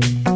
you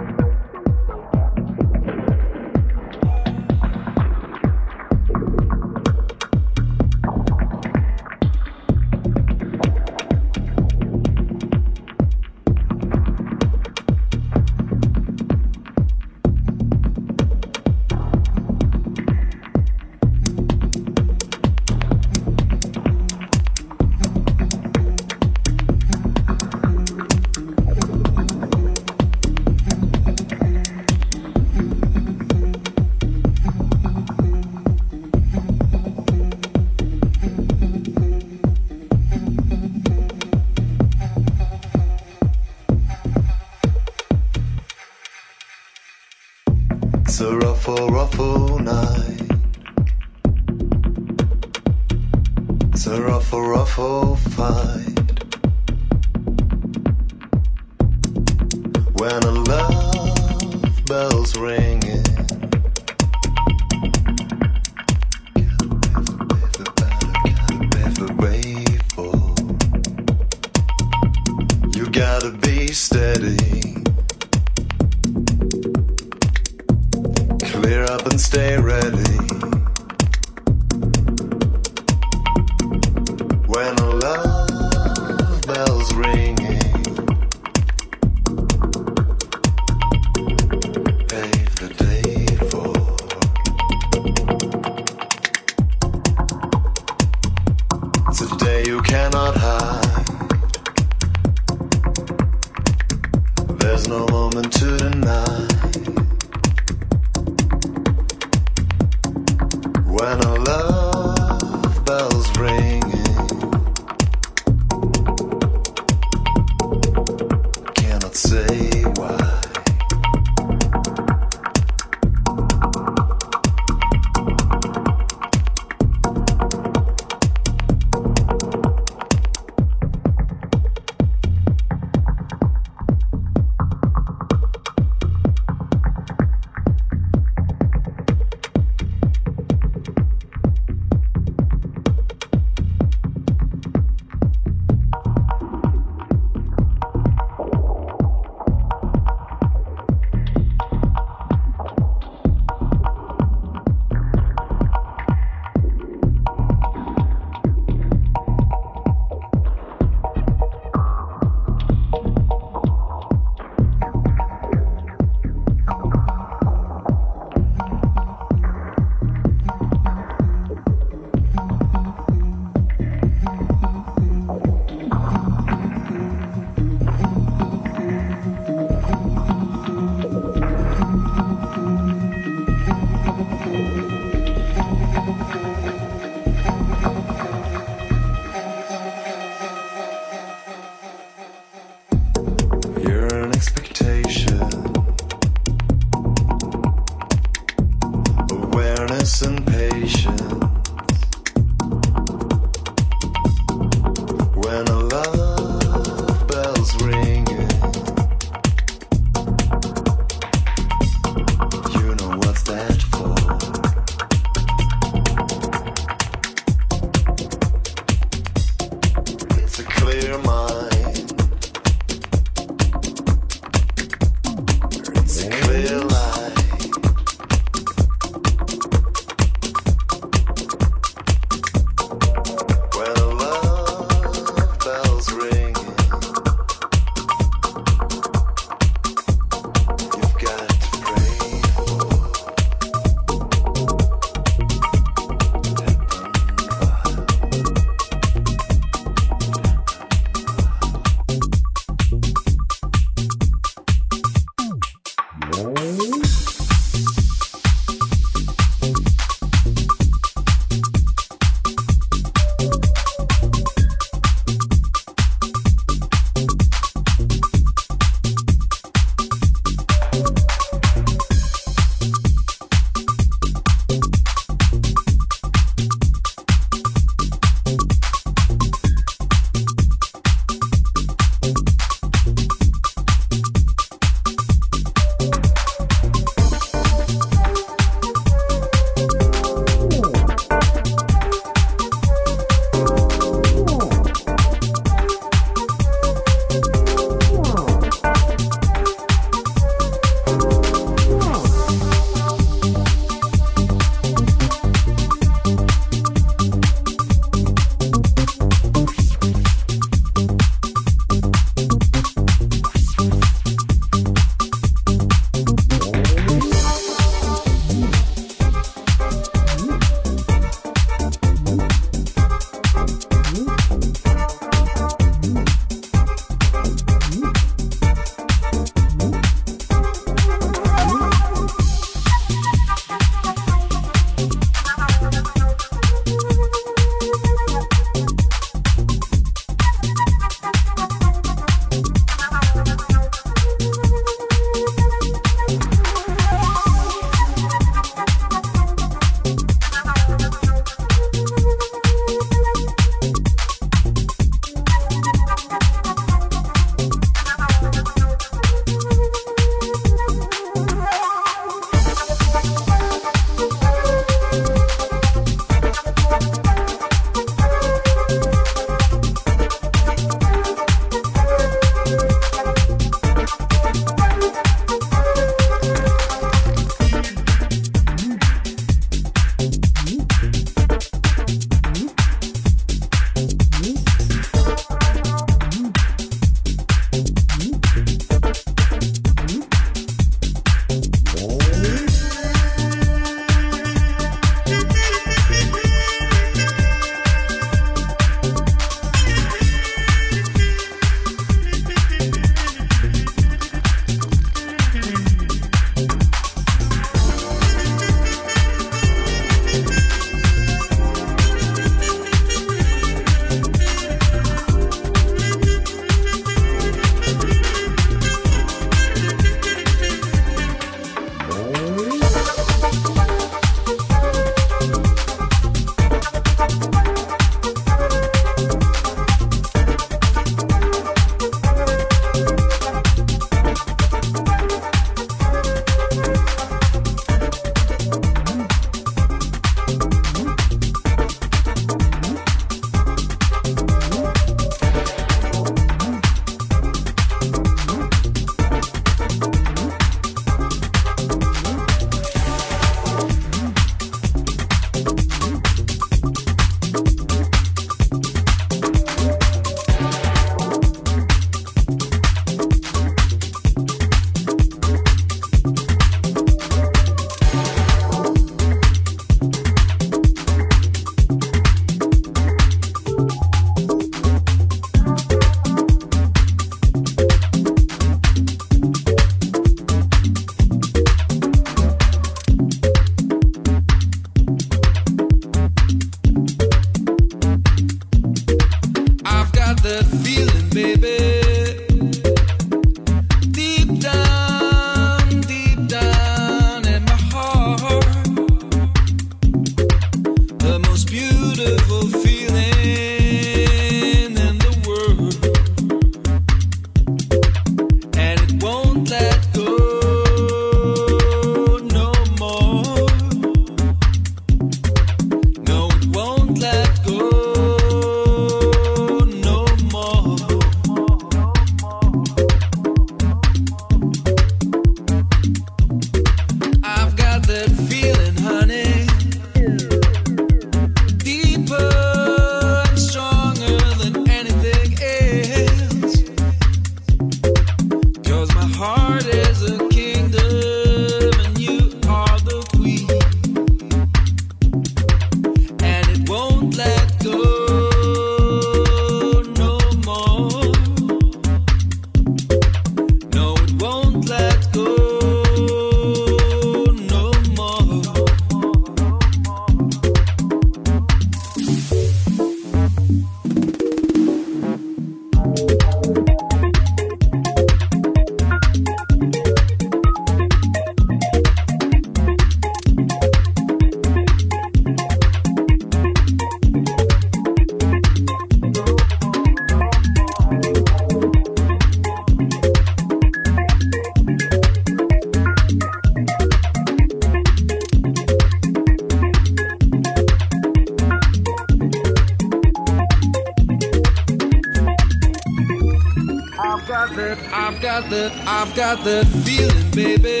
I got that feeling, baby.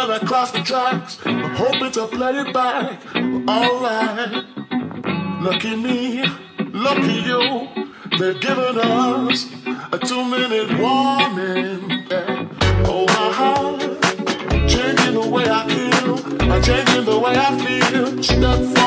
There's movement across the tracks. I'm hoping to play it back. Alright. Lucky me, lucky you. They've given us a two minute warning. Oh, my heart. Changing the way I feel. I'm changing the way I feel. Step